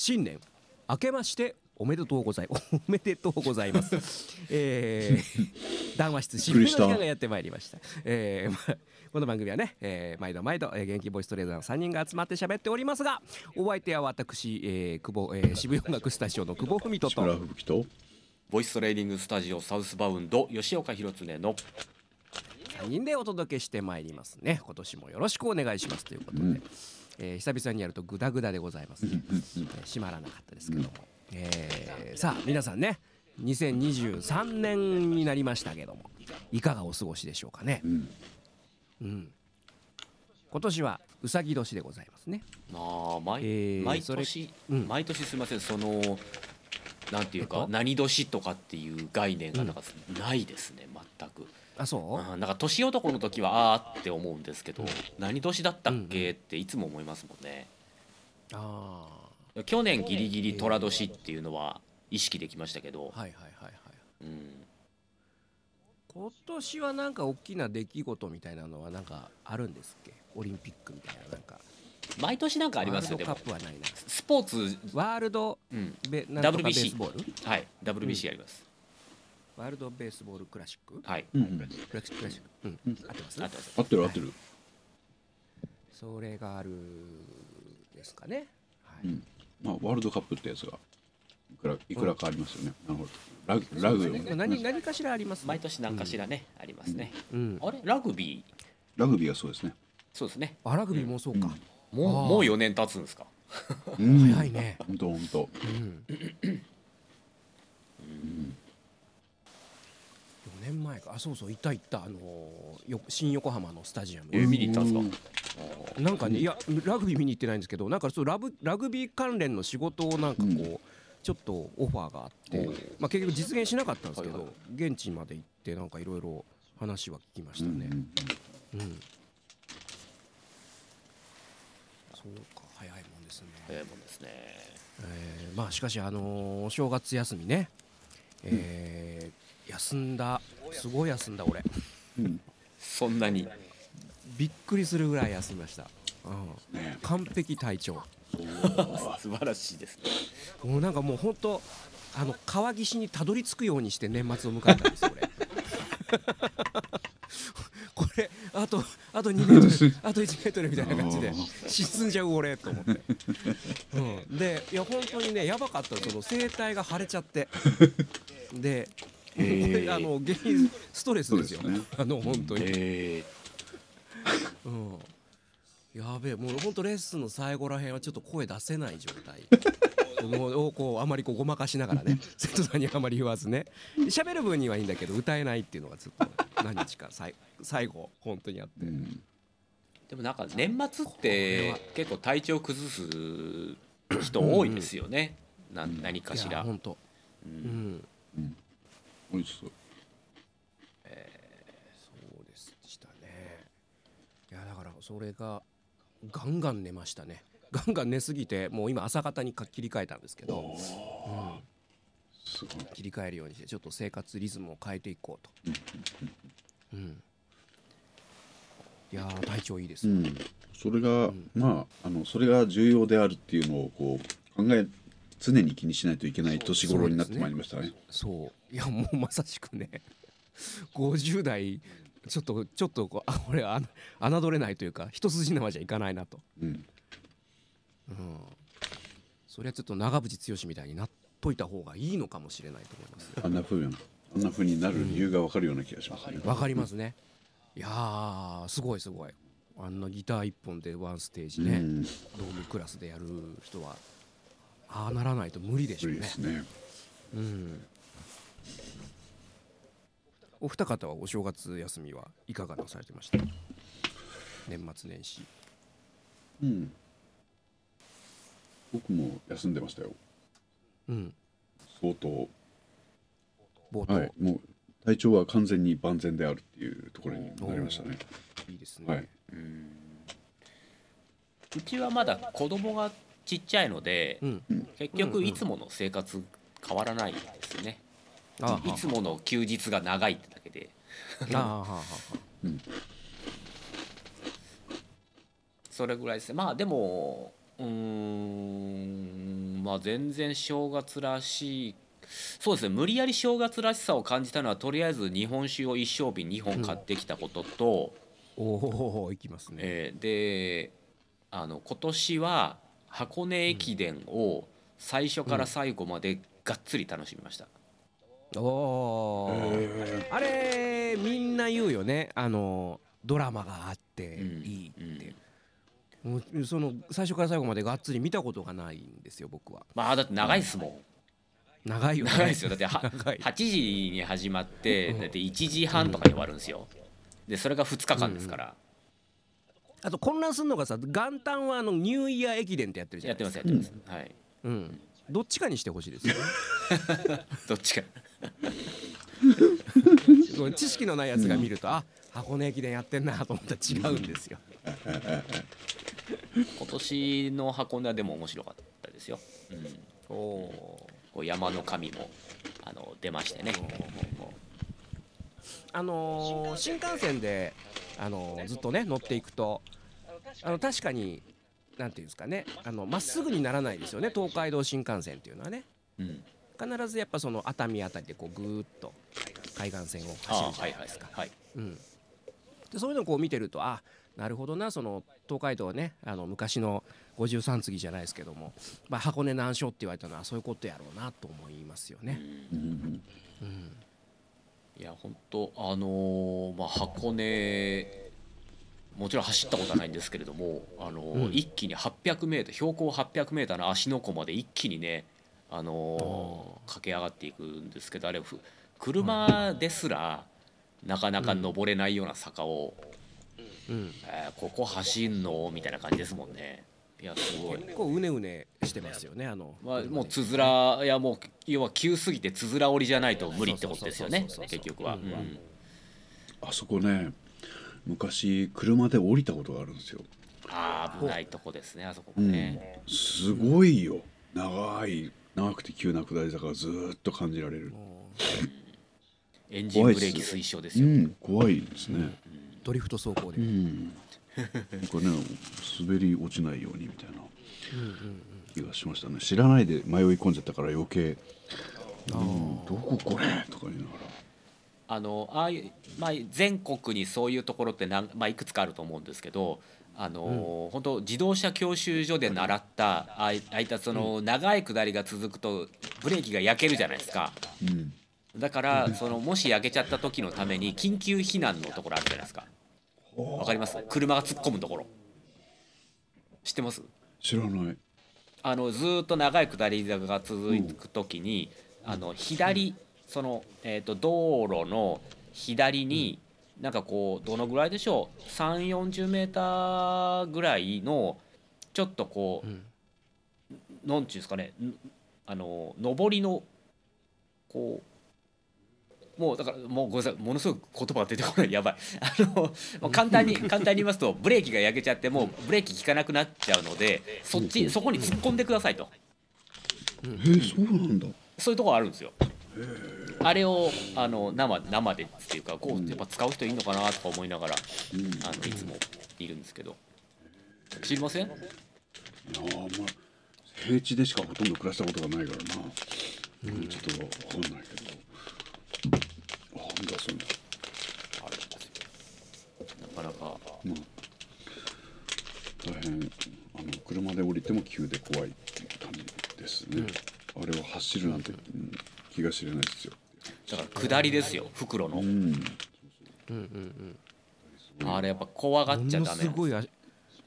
新年明けましておめでとうござい おめでとうございます。えー、談話室渋谷の時間がやってまいりました。えーまあこの番組はね、えー毎度毎度、えー元気ボイストレーダーの3人が集まって喋っておりますがお相手は私、えー久保えー渋谷音楽スタジオの久保文人力と吹雪とボイストレーディングスタジオサウスバウンド吉岡弘恒の3人でお届けしてまいりますね今年もよろしくお願いしますということで、うんえー久々にやるとグダグダでございます。ね、えー閉まらなかったですけども、えーさあ皆さんね2023年になりましたけどもいかがお過ごしでしょうかね。う、ん。うん、今年はうさぎ年でございますね。まあ毎,、えー毎年、うん。毎年すみませんそのなんていうか、えっと？何年とかっていう概念がなんかないですね、全く。あそう、うんなんか年男の時はあーって思うんですけど、何年だったっけっていつも思いますもんね。あ去年ギリギリ寅年っていうのは意識できましたけど、あはいはいはいはい。うん、今年はなんか大きな出来事みたいなのはなんかあるんですっけ？オリンピックみたいななんか。毎年なんかありますよワールドでも。カップはないな。スポーツ、ワールドうん、WBC ースボール？はい。WBC あります、ワールドベースボールクラシック？はい。うんうん。クラシッククラシック。うん、うん。合ってます？あってます。合ってる合ってる、それがあるですかね。はい、うん。まあワールドカップってやつがいくらいくらかありますよね、なるほどラグラグそうですね。何何かしらあります？ね毎年何かしらね、ありますね、うん。あれ？ラグビー。ラグビーはそうですね、あそうですね。あラグビーもそうか、もうあー。もう4年経つんですか？うん。早いね。ほんとほんと。うん。4年前か。あそうそう。いたいた。あのーよ新横浜のスタジアム。え見に行ったんですか？なんかねいやラグビー見に行ってないんですけどなんかそうラブラグビー関連の仕事をなんかこう、うん。ちょっとオファーがあってまあ、結局実現しなかったんですけど、はいは現地まで行ってなんかいろいろ話は聞きましたね、うんうん。うん。そうか早いもんですね、早いもんですね。えーまあしかしあのーお正月休みね、えー休んだすごい休んだ俺。うん。そんなに。びっくりするぐらい休みました、うん。ね完璧体調素晴らしいですね。もうなんかもう本当あの川岸にたどり着くようにして年末を迎えたんですよ俺。これあとあと2メートル あと1メートルみたいな感じで沈んじゃう俺と思って、うん、でいや本当にねやばかったのその声帯が腫れちゃって。であの原因ストレスですよ。ね。あの本当に、えうん、やべえもう本当レッスンの最後らへんはちょっと声出せない状態。もうこうあまりこうごまかしながらね 生徒さんにあまり言わずね。喋る分にはいいんだけど歌えないっていうのがずっと何日かさい最後本当にあって、うん。でもなんか年末って結構体調崩す人多いですよね、な何かしら、本当。ううんん。うん美味しそう。そうでしたね。いやだからそれがガンガン寝ましたね。ガンガン寝すぎてもう今朝方にか切り替えたんですけど、うん、切り替えるようにしてちょっと生活リズムを変えていこうと、うん、いやー体調いいです、うん、それが、まああのそれが重要であるっていうのをこう考え常に気にしないといけない年頃になってまいりましたね。そういやもうまさしくね50代ちょっとちょっとこうあこれあ侮れないというか一筋縄じゃいかないなと、うん、うん、それはちょっと長渕剛みたいになっといた方がいいのかもしれないと思います。あんな風にあんな風になる理由がわかるような気がしますね。わかりますね。いやーすごいすごい。あんなギター一本でワンステージね、うん、ドームクラスでやる人はああならないと無理でしょうねね。うんお二方はお正月休みはいかがなされてました？年末年始うん。僕も休んでましたよ。うん相当。冒頭、はい、もう体調は完全に万全であるっていうところになりましたね。いいですね、はい。うちはまだ子供がちっちゃいので、うん。結局いつもの生活変わらないですね、ああ。いつもの休日が長いってだけで。ああはあはあ。はそれぐらいですね。まあでもうーんまあ全然正月らしい。そうですね。無理やり正月らしさを感じたのはとりあえず日本酒を一升瓶2本買ってきたことと、おおいきますね。えーであの今年は箱根駅伝を最初から最後までがっつり楽しみました、おおあれみんな言うよね。あのドラマがあってうん。いいって、もうその最初から最後までがっつり見たことがないんですよ僕は。まあだって長いっすもん、長いよね。長いですよ。だっては 長い。8時に始まってだって1時半とかに終わるんですよ。でそれが2日間ですから、あと混乱するのがさ元旦はあのニューイヤー駅伝ってやってるじゃやってないですか。ますやってます、はい。うんどっちかにしてほしいですよね。どっちか。知識のないやつが見ると、あ箱根駅伝やってんなと思ったら違うんですよ。今年の箱根はでも面白かったですよ、うん、おお山の神もあの出ましてねあのー新幹線で、あのーずっとね乗っていくとあの確かになんていうんですかねあのまっすぐにならないですよね東海道新幹線っていうのはね。うん、必ずやっぱその熱海あたりでこうぐーっと海岸線をあ走るじゃないですか。でそういうのをこう見てるとあなるほどなその東海道はねあの昔の53次じゃないですけども、まあ、箱根難所って言われたのはそういうことやろうなと思いますよね。うん。うんいや本当あのーまあ箱根もちろん走ったことはないんですけれども、あのーうん。一気に 800m 標高 800m の芦ノ湖まで一気にね、あのー駆け上がっていくんですけどあれふ車ですらなかなか登れないような坂を、うん、えーここ走んの？みたいな感じですもんねいやすごい。結構うねうねしてますよねあの、まあ、もうつづらいやもう要は急すぎてつづら折りじゃないと無理ってことですよねそうそうそうそう結局は。うんうん。あそこね昔車で降りたことがあるんですよ。ああ危ないとこですねあそこもね、すごいよ。長い長くて急な下り坂がずーっと感じられる。エンジンブレーキ推奨ですよ、うん怖いですね。ドリフト走行で、かね滑り落ちないようにみたいな気がしましたね。知らないで迷い込んじゃったから余計「うん、どここれ?」とか言いながら。あのああいう、まあ、全国にそういうところってなん、まあ、いくつかあると思うんですけどあの、本当自動車教習所で習ったああいああいったその長い下りが続くとブレーキが焼けるじゃないですか。うん。だからそのもし焼けちゃった時のために緊急避難のところあるじゃないですかわかります？車が突っ込むところ。知ってます？知らない。あのずーっと長い下り坂が続く時に、あの左その、えー、と道路の左に、なんかこうどのぐらいでしょう？3 4 0メーターぐらいのちょっとこう、うん。なんていうんですかね？んあの上りのこうもうだからもうごめんなさいものすごく言葉が出てこない。やばい。あのもう簡単に 簡単に言いますとブレーキが焼けちゃってもうブレーキ効かなくなっちゃうのでそっちそこに突っ込んでくださいと。えー、そうなんだ。そういうところあるんですよ。あれをあの生生でっていうかこうやっぱ使う人いいのかなとか思いながらあのいつもいるんですけど。知りません？いやーまあ平地でしかほとんど暮らしたことがないからな、うん、ちょっとわかんないけどなんだそんなあるんですよ。なかなか。まあ大変あの車で降りても急で怖いっていう感じですね、あれを走るなんて、うん気が知れないですよ。だから下りですよ袋の。うん。うんうんあれやっぱ怖がうん、っちゃダメものすごい足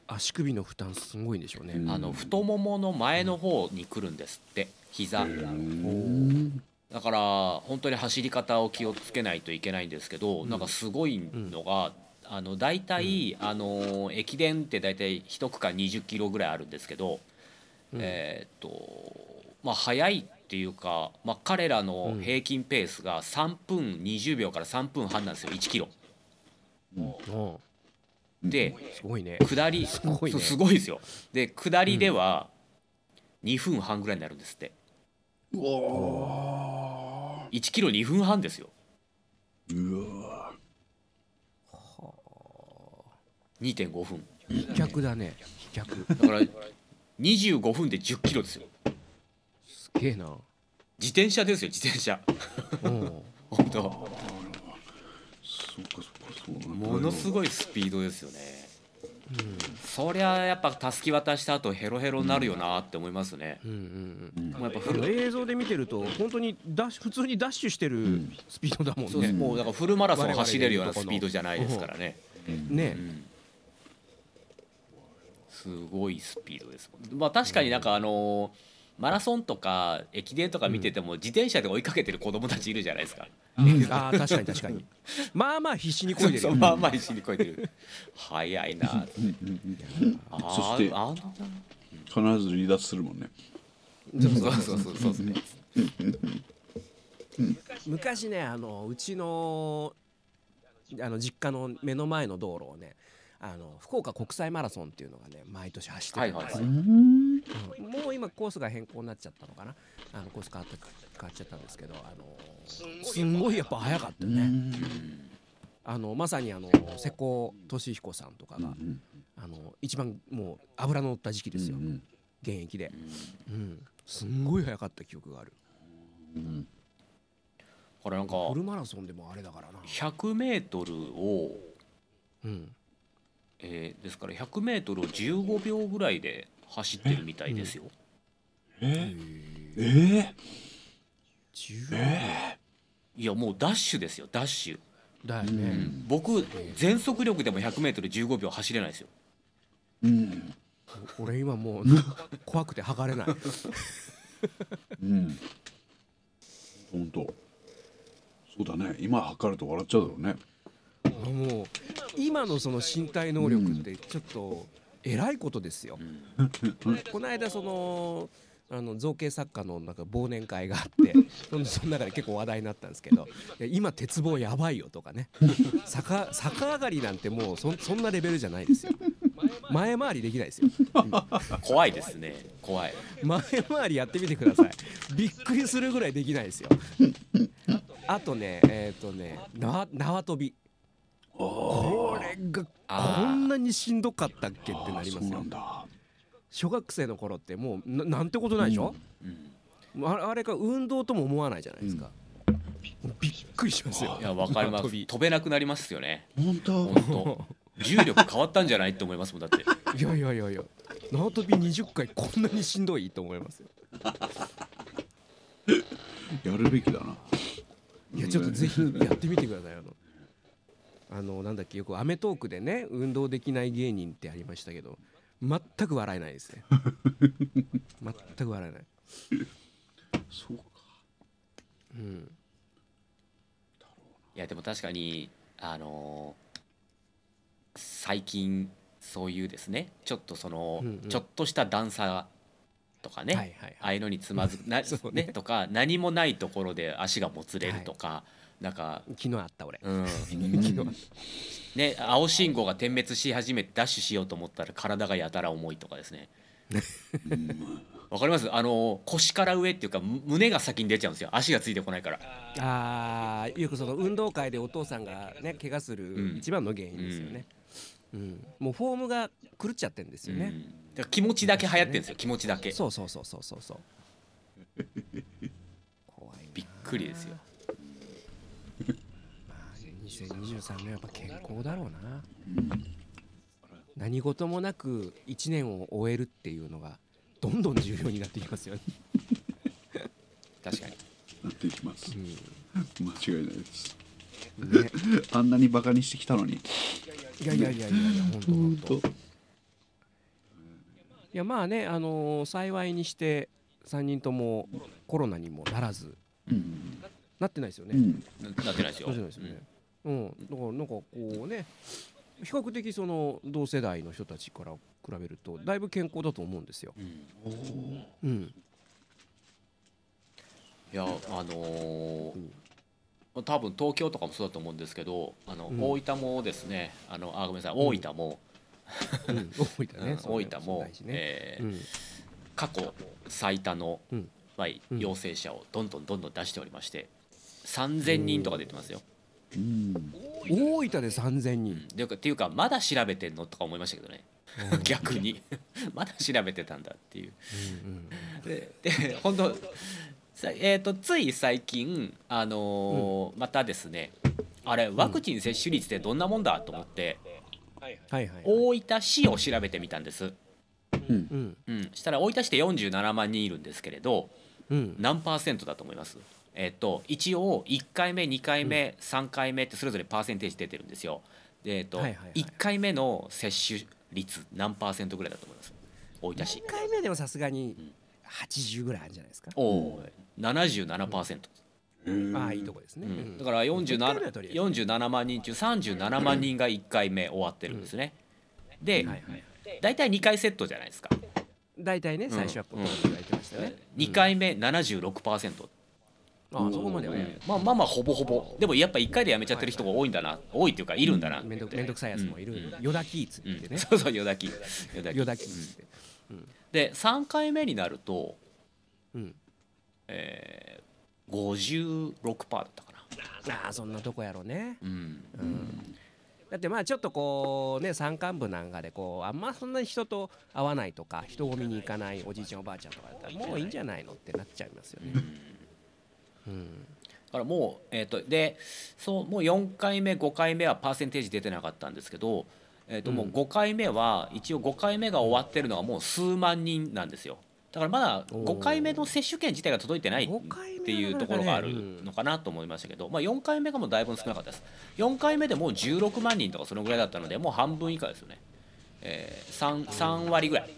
足首の負担すごいんでしょうね、うんあの太ももの前の方に来るんですって膝。うんだから本当に走り方を気をつけないといけないんですけど、なんかすごいのが、あの大体、あの駅伝って大体一区間20キロぐらいあるんですけど、えーっとまあ速いっていうか、まあ、彼らの平均ペースが3分20秒から3分半なんですよ1キロ。うん。で、すごいね。下りすごいね。そうすごいですよ。で下りでは2分半ぐらいになるんですって。うわ1キロ2分半ですよ。ー。うわ2.5分。飛脚だね。飛脚。だから25分で10キロですよ。げえな。自転車ですよ自転車。う。ん 本当。そうかそうかそうものすごいスピードですよねそりゃやっぱたすき渡した後ヘロヘロになるよなって思いますね、うんうんうん。もうやっぱ映像で見てると本当にダッシュ普通にダッシュしてるスピードだもんそうですね。もうだからフルマラソン走れるようなスピードじゃないですからね、ね。うん。すごいスピードです。まあ確かになんかあのーマラソンとか駅伝とか見てても自転車で追いかけてる子供たちいるじゃないですか、ああ確かに確かに。まあまあ必死にこいでる。よ。そう。まあまあ一緒にこいてる。早いな。そしてあ必ず離脱するもんね。そうそうそうそうそうですね昔ねあのうちのあの実家の目の前の道路をねあの福岡国際マラソンっていうのがね毎年走ってるんですよ、はいはいうん。もう今コースが変更になっちゃったのかな？あのコース変わった変わっちゃったんですけどあのすんごいやっぱ速かったよね、あのまさにあの瀬古利彦さんとかが、あの一番もう脂の乗った時期ですよ、現役で、うん、すんごい速かった記憶がある。これなんかフルマラソンでもあれだからな、100メートルを、うん、えーですから100メートルを15秒ぐらいで走ってるみたいですよ、え？え？10いやもうダッシュですよダッシュ、だよね、僕全速力でも100メートル15秒走れないですよ。うん。俺今もう 怖くて測れない。うん。本当。そうだね。今測ると笑っちゃうだろうね。もう今のその身体能力ってちょっとえらいことですよ、この間そのあの造形作家のなんか忘年会があって その中で結構話題になったんですけど「いや今鉄棒やばいよ」とかね。逆逆上がりなんてもうそんそんなレベルじゃないですよ。前回りできないですよ。怖いですね。怖い。前回りやってみてください。びっくりするぐらいできないですよ。あとねえっ、とね縄縄跳びこれがこんなにしんどかったっけってなりますよ。小学生の頃ってもうななんてことないでしょ、あれあれか運動とも思わないじゃないですか、もうびっくりしますよ。いやわかります。飛べなくなりますよね。本当？本当。重力変わったんじゃない？って思いますもんだって。いやいやいやいや。縄跳び20回こんなにしんどいと思いますよ。やるべきだな。いやちょっとぜひやってみてください。あのあのなんだっけよく『アメトーーク』でね運動できない芸人ってありましたけど全く笑えないですね。全く笑えない。そうか。うん。いやでも確かにあのー最近そういうですね。ちょっとその、うんうん。ちょっとした段差とかね、はいはいはい。ああいうのにつまずく ね。ねとか何もないところで足がもつれるとか、なんか、昨日あった俺。うん。ね、青信号が点滅し始めてダッシュしようと思ったら体がやたら重いとかですね。わかります？あの腰から上っていうかむ胸が先に出ちゃうんですよ。足がついてこないから。たあーよくその運動会でお父さんがね怪我すうるん。一番の原因ですよね、うん。もうフォームが狂っちゃってるんですよね、うん。だから気持ちだけ流行ってるんですよ気持ちだけ。そうそうそうそうそうそう。怖いなびっくりですよ。まあ2023年はやっぱ健康だろうな、何事もなく1年を終えるっていうのがどんどん重要になってきますよね、確かに。なっていきます。間違いないです。ね。あんなにバカにしてきたのに。いやいやいやいやいや本当本当。いやまあねあのー幸いにして3人ともコロナにもならずうん。なってないですよね、うん。ななってないですよ。なってないですよね、うん、だからなんかこうね比較的その同世代の人たちから比べるとだいぶ健康だと思うんですよ。うん。うん、いやあのー多分東京とかもそうだと思うんですけどあの、うん。大分もですねあのあごめんなさい大分も、うん、大分ね、大分も、ね。えーうん。過去最多の、陽性者をどんどんどんどん出しておりまして3000人とか出てますよ。うん。大分で3000う人。ん、でっていうかまだ調べてんのとか思いましたけどね。逆に。まだ調べてたんだっていう。うんうん。でで本当さえー、とつい最近、あのーまたですねあれワクチン接種率ってどんなもんだと思って、大分市を調べてみたんです、うん。うん、したら大分市って47万人いるんですけれどうん。何パーセントだと思います？えっ、と一応1回目2回目、3回目ってそれぞれパーセンテージ出てるんですよ。で、えっとはいはいはい。1回目の接種率何パーセントぐらいだと思います？大分市1回目でもさすがに80ぐらいあるんじゃないですか？おお77%、ああいいとこですね、うん。うん。だから一回目はとりあえず47 47万人中37万人が1回目終わってるんですね、で、はいはい大体2回セットじゃないですか、大体ね最初はポトンと言われてましたよね、2回目76%、ああそこまではうんね、まあまあまあほぼほぼ。でもやっぱ1回でやめちゃってる人が多いんだな多いっていうかいるんだなってめんくさいやつもいる、うん。ヨダキーツうんってね、そうそうよだきよだきヨダキーツって、で3回目になると、うん、えー、56%だったかな。ああそんなとこやろね、うん。うん、だってまあちょっとこうね山間部なんかでこうあんまそんなに人と会わないとか人混みに行かないおじいちゃんおばあちゃんとかだったらもういいんじゃないのってなっちゃいますよね、うん。だからもうえっ、とでそうもう4回目5回目はパーセンテージ出てなかったんですけどえー、ともう5回目は一応5回目が終わってるのはもう数万人なんですよ。だからまだ5回目の接種券自体が届いてない5回目はっていうところがあるのかなと思いましたけど、まあ、4回目がもうだいぶ少なかったです。4回目でもう16万人とかそのぐらいだったのでもう半分以下ですよね、えー、3, 3割ぐらい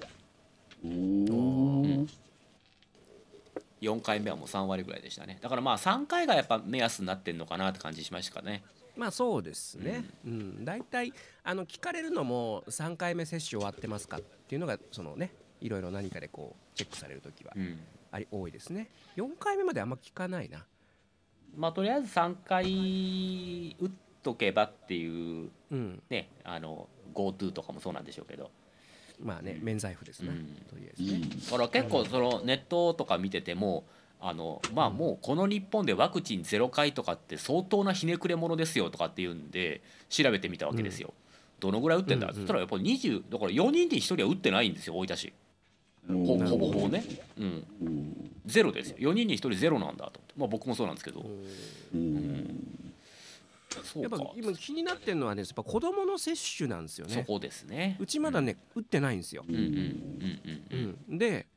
4回目はもう3割ぐらいでしたね。だからまあ3回がやっぱ目安になってんのかなって感じしましたかね。まあそうですね、うん。大体あの聞かれるのも3回目接種終わってますかっていうのがそのねいろいろ何かでこうチェックされるときはうん。あり多いですね。4回目まであんま聞かないな。まあとりあえず3回打っとけばっていううん。ねあの GoTo とかもそうなんでしょうけどまあね免罪符ですね、うん。とりあえずね、だから結構そのネットとか見ててもあのまあもうこの日本でワクチン0回とかって相当なひねくれ者ですよとかっていうんで調べてみたわけですよ。どのぐらい打ってんだ？って言ったらやっぱり20だから4人に1人は打ってないんですよ大分市ほほぼほぼね、うん、ゼロですよ。4人に1人ゼロなんだと。思ってまあ僕もそうなんですけど。そうかやっぱ今気になってるのはねやっぱ子供の接種なんですよね。そこですね。うちまだね、打ってないんですよ、うんうんうんうんうん。で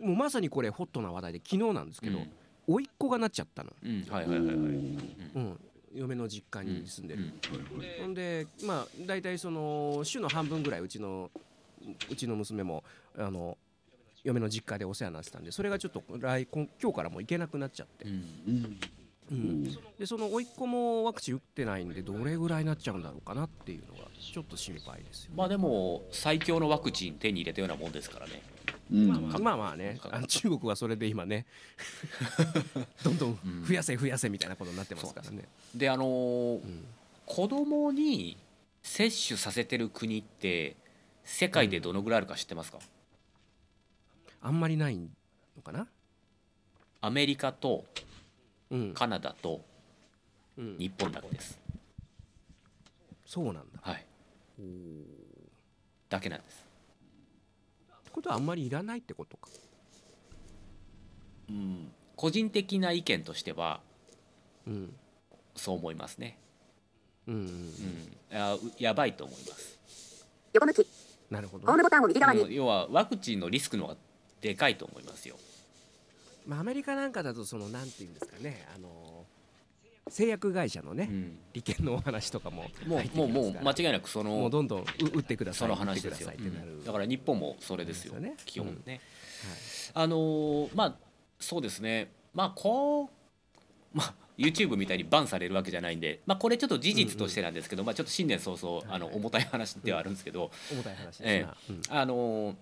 もうまさにこれホットな話題で昨日なんですけど、うん。甥っ子がなっちゃったの、うんはいはいはいはい。うん、嫁の実家に住んでる、うん。ほんでまあ大体その週の半分ぐらいうちのうちの娘もあの嫁の実家でお世話になってたんでそれがちょっと来今今日からもう行けなくなっちゃって。う、んうん。でその甥っ子もワクチン打ってないんでどれぐらいになっちゃうんだろうかなっていうのがちょっと心配ですよ、まあでも最強のワクチン手に入れたようなもんですからね。まあまあまあまあね。あの中国はそれで今ね どんどん増やせ増やせみたいなことになってますからね、であのーん。子供に接種させてる国って世界でどのぐらいあるか知ってますか、あんまりないのかな？アメリカとうん、カナダとうん、日本だけです、そうなんだ。はい。だけなんです、てことはあんまりいらないってことか。うん、個人的な意見としてはうん。そう思いますね、うんうんうん、ややばいと思います、横向き。なるほど。ホームボタンを右側に。うん。要はワクチンのリスクの方がでかいと思いますよまあ、アメリカなんかだとそのなんていうんですかねあの製薬会社のね、うん。利権のお話とかももうもうもう間違いなくそもうのどんどんう打ってくださそいの話ですよ、うん。だから日本もそれですよ。ね。基本ね、はい。あのーまあそうですね。まあこうまあ YouTube みたいにバンされるわけじゃないんで、まあ、これちょっと事実としてなんですけど、まあ、ちょっと新年早々あの重たい話ではあるんですけど、重たい話ですな、えうん。あのー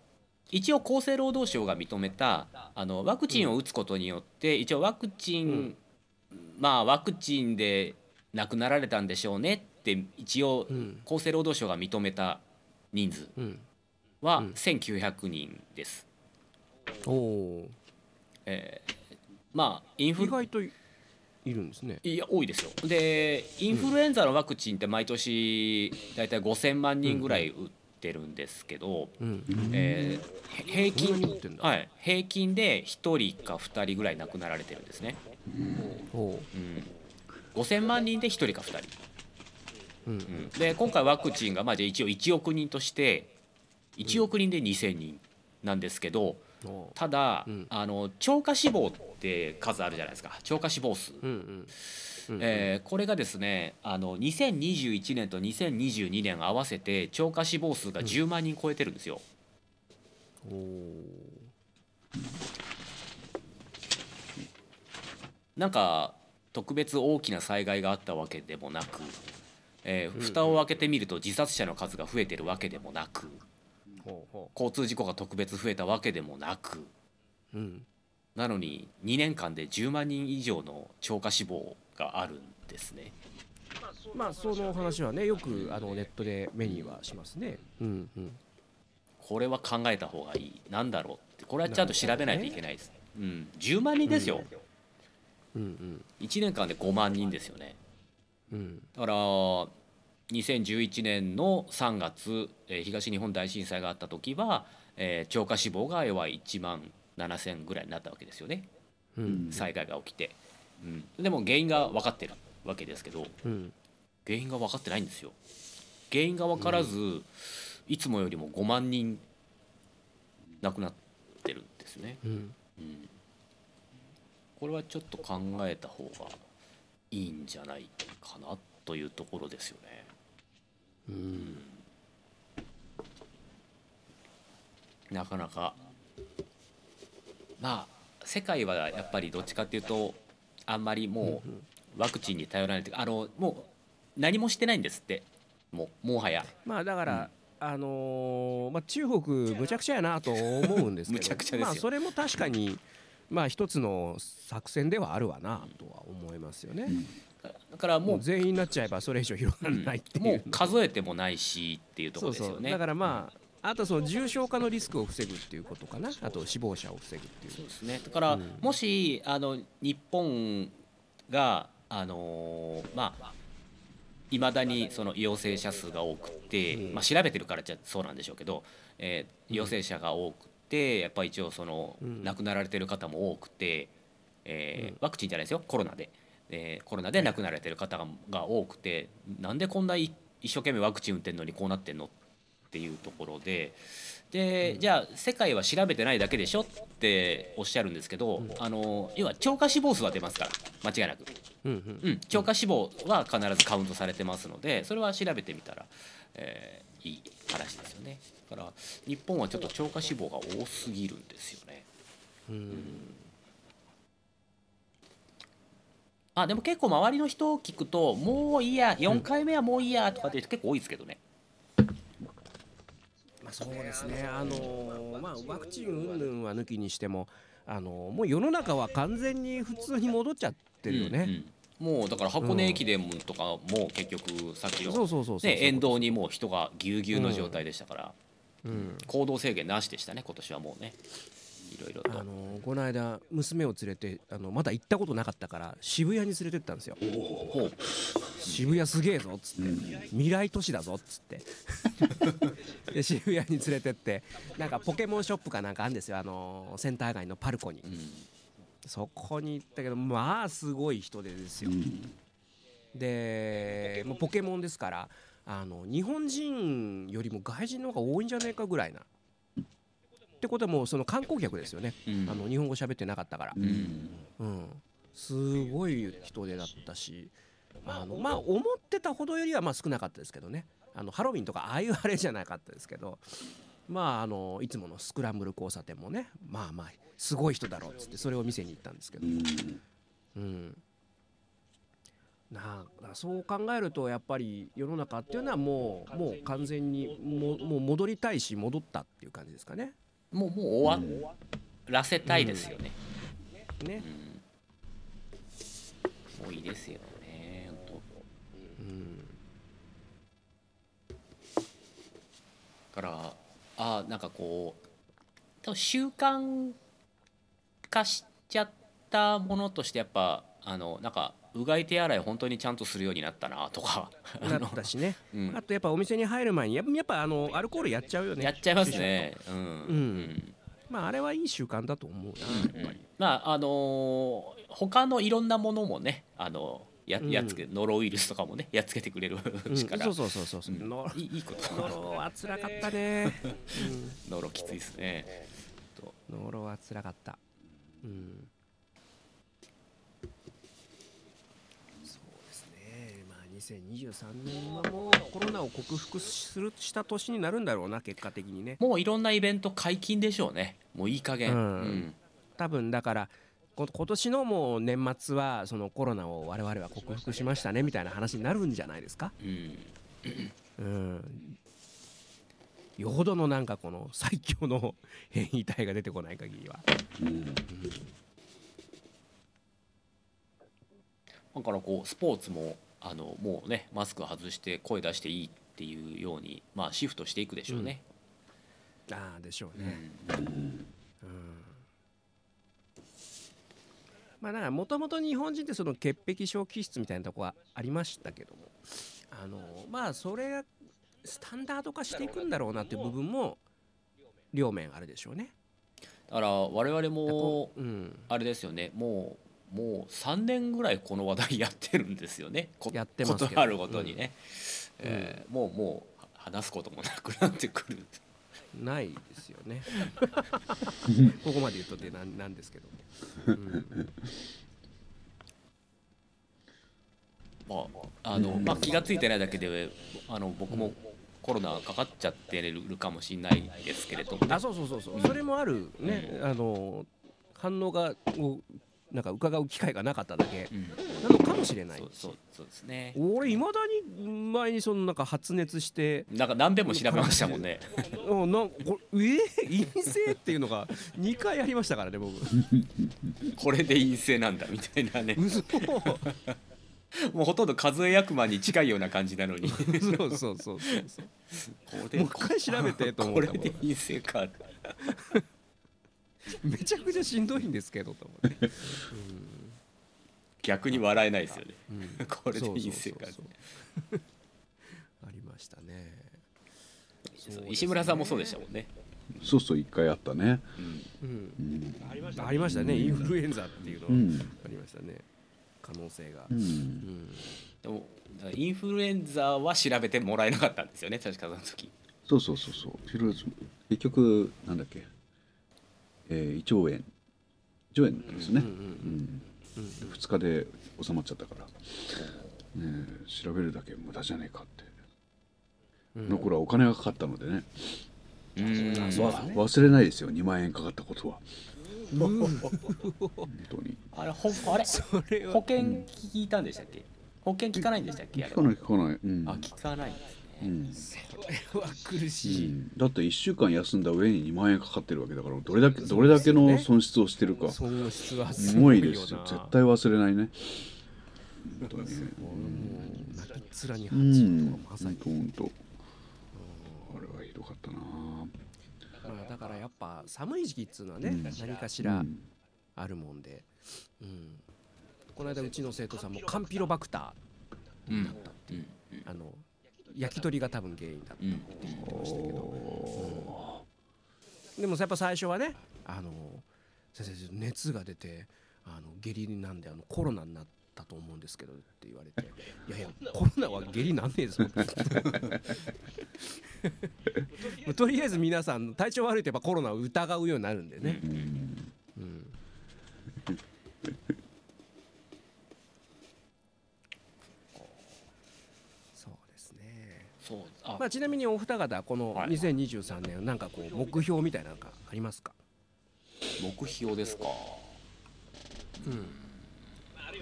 一応厚生労働省が認めたあのワクチンを打つことによって一応ワクチン、まあワクチンで亡くなられたんでしょうねって一応うん。厚生労働省が認めた人数うん、はうん。1900人です。おおえーまあインフル意外といいるんですね。いや多いですよ。でインフルエンザのワクチンって毎年大体5000万人ぐらい打ってるんですけど、うん。えーへ平均はい。平均で1人か2人ぐらい亡くなられてるんですね、ほう。ん、5000万人で1人か2人、ううん。うん、で今回ワクチンがまあじゃあ一応1億人として1億人で2000人なんですけどおただ、うん。あの超過死亡って数あるじゃないですか。超過死亡数、うんうん。うんえーこれがですねあの2021年と2022年合わせて超過死亡数が10万人超えてるんですよ。おー。なんか特別大きな災害があったわけでもなく、えー蓋を開けてみると自殺者の数が増えてるわけでもなく交通事故が特別増えたわけでもなくううんなのに2年間で10万人以上の超過死亡があるんですね。まあその話はねよくあのネットで目にはしますね。うんうん。これは考えた方がいい。なんだろうって。これはちゃんと調べないといけないです。うん、10万人ですよ、うん。1年間で5万人ですよね。うん。うんだから2011年の3月、えー東日本大震災があった時は、えー超過死亡が要は1万7,000ぐらいになったわけですよね。うん。災害が起きて、うん、でも原因が分かってるわけですけどうん。原因が分かってないんですよ。原因が分からず、いつもよりも5万人亡くなってるんですね、うん。うん、これはちょっと考えた方がいいんじゃないかなというところですよね。うん。なかなかまあ世界はやっぱりどっちかっていうとあんまりもうワクチンに頼らないというかあのもう何もしてないんですってもうもはや。まあだから、あのーまあ、中国むちゃくちゃやなと思うんですけどまあ、それも確かにまあ一つの作戦ではあるわなとは思いますよね、だからもう全員になっちゃえばそれ以上広がらないっていう、もう数えてもないしっていうとこそうそう。ろですよねだからまああとその重症化のリスクを防ぐっていうことかな。あと死亡者を防ぐっていう。そうですね。だから、うん。もしあの日本があのーまあいまだにその陽性者数が多くて、うん。まあ、調べてるからじゃそうなんでしょうけど、えー陽性者が多くてやっぱり一応その、うん。亡くなられてる方も多くて、えーうん。ワクチンじゃないですよ。コロナで、えーコロナで亡くなられてる方がが多くてなんでこんない一生懸命ワクチン打ってんのにこうなってんのっていうところでで、じゃあ世界は調べてないだけでしょっておっしゃるんですけど、あの要は超過死亡数は出ますから間違いなく、うんうん。うん、超過死亡は必ずカウントされてますのでそれは調べてみたら、えーいい話ですよね。だから日本はちょっと超過死亡が多すぎるんですよね。うん。あでも結構周りの人を聞くともういいや4回目はもういいやとかって人結構多いですけどね。まあ、そうですね、あのーまあ、ワクチン云々は抜きにしても、あのーもう世の中は完全に普通に戻っちゃってるよね。うんうん。もうだから箱根駅伝とかも結局さっきの沿道にもう人がぎゅうぎゅうの状態でしたから、うん。行動制限なしでしたね今年はもうね。いろいろと。あのーこの間娘を連れてあのまだ行ったことなかったから渋谷に連れてったんですよ。渋谷すげえぞっつって、未来都市だぞっつって。で渋谷に連れてってなんかポケモンショップかなんかあるんですよ。あのーセンター街のパルコに。うん。そこに行ったけどまあすごい人手ですよ、でもうポケモンですからあの日本人よりも外人の方が多いんじゃないかぐらいなってことはもうその観光客ですよね、うん。あの日本語喋ってなかったから、うん。うん、すごい人手だったし。あのまあ思ってたほどよりはまあ少なかったですけどね。あのハロウィンとかああいうあれじゃなかったですけど。まああのいつものスクランブル交差点もね。まあまあすごい人だろうっつってそれを見せに行ったんですけど、うん、なあそう考えるとやっぱり世の中っていうのはもうもう完全にももう戻りたいし戻ったっていう感じですかね。もうもう終わらせたいですよね、ねもういいですよね。本うん。からあなんかこう多分習慣化しちゃったものとしてやっぱあのなんかうがい手洗い本当にちゃんとするようになったなとか。あだのったしね、うん。あとやっぱお店に入る前にやっぱあのアルコールやっちゃうよね。やっちゃいますね。うん。うん。まああれはいい習慣だと思うな、やっぱり。まああのー他のいろんなものもねあのやうん。やっつけノロウイルスとかもねやっつけてくれるうん。力、そうそうそうそうそう、うん。ノロいいこと。ノロは辛かったね、ノロきついですね。ノロは辛かった。うんそうですねまあ2023年はもうコロナを克服するした年になるんだろうな結果的にね。もういろんなイベント解禁でしょうね。もういい加減。ううん。ん多分だからこ今年のもう年末はそのコロナを我々は克服しましたねみたいな話になるんじゃないですか？うん。うん。よほどのなんかこの最強の変異体が出てこない限りは。うん。だからこうスポーツもあのもうねマスク外して声出していいっていうようにまあシフトしていくでしょうね。ああでしょううね、ん。まあだからもともと日本人ってその潔癖症気質みたいなとこはありましたけどもあのまあそれがスタンダード化していくんだろうなっていう部分も両面あるでしょうね。だから我々もうん、あれですよね。もうもう3年ぐらいこの話題やってるんですよね。こやってますあるごとにね、えーもうもう話すこともなくなってくる。ないですよね。ここまで言うとでなんなんですけども。うん。まああの、まあ、気が付いてないだけであの僕もコロナかかっちゃってるかもしれないですけれど。もねあそうそうそうそう、それもあるね、あの反応がをなんか伺う機会がなかっただけ。うん。なのかもしれない。そうそうそうですね。俺いまだに前にそのなんか発熱して。なんか何べんも調べましたもんね。うんなんこれえ？ー、陰性っていうのが2回ありましたからね僕。これで陰性なんだみたいなね。嘘。もうほとんど数え役満に近いような感じなのに。こそうそうそうそう。れもう一回調べてと思こったもん。れで陰性か めちゃくちゃしんどいんですけどと思って、逆に笑えないですよね。うん。これで陰性かそうそうそうありましたね。そう石村さんもそうでしたもんね、そうそう一回あったね。うん。うん。うん。ありましたね。インフルエンザっていうのうん。ありましたね。可能性が。う、うん。んでもインフルエンザは調べてもらえなかったんですよね確かその時。そうそうそうそう。結局なんだっけ、えー、胃腸炎、胃腸炎ですね。うんうん二日で収まっちゃったから、ねえ、調べるだけ無駄じゃねえかって。うんの頃はお金がかかったのでね、忘れないですよ。2万円かかったことは。本当に。あれほあれ？それは。保険聞いたんでしたっけ？保険聞かないんでしたっけ？聞かない聞かない、うん。あ聞かない。んですね、うん。それは苦うしい、ん。だって1週間休んだ上に2万円かかってるわけだからどれだけどれだけの損失をしてるか。損失はすすごいですよ。絶対忘れないね。本当に。ねもう泣きっ面にう蜂んとはまさに、本当。あれはひどかったな。まあ、だからやっぱ寒い時期っつうのはね、うん。何かしらうん。あるもんで、うん、この間うちの生徒さんもカンピロバクタうんう。ん。ーあの焼き鳥が多分原因だったうんって言ってましたけど、でもやっぱ最初はねあの先生熱が出てあの下痢なんであのコロナになったと思うんですけどって言われて「いやいやコロナは下痢なんねえです もん」とりあえず皆さん体調悪いとやっぱコロナを疑うようになるんでね、うんそうですねそうあ、まあ、ちなみにお二方このはい。2023年なんかこう目標みたいなのがありますか、目標ですか。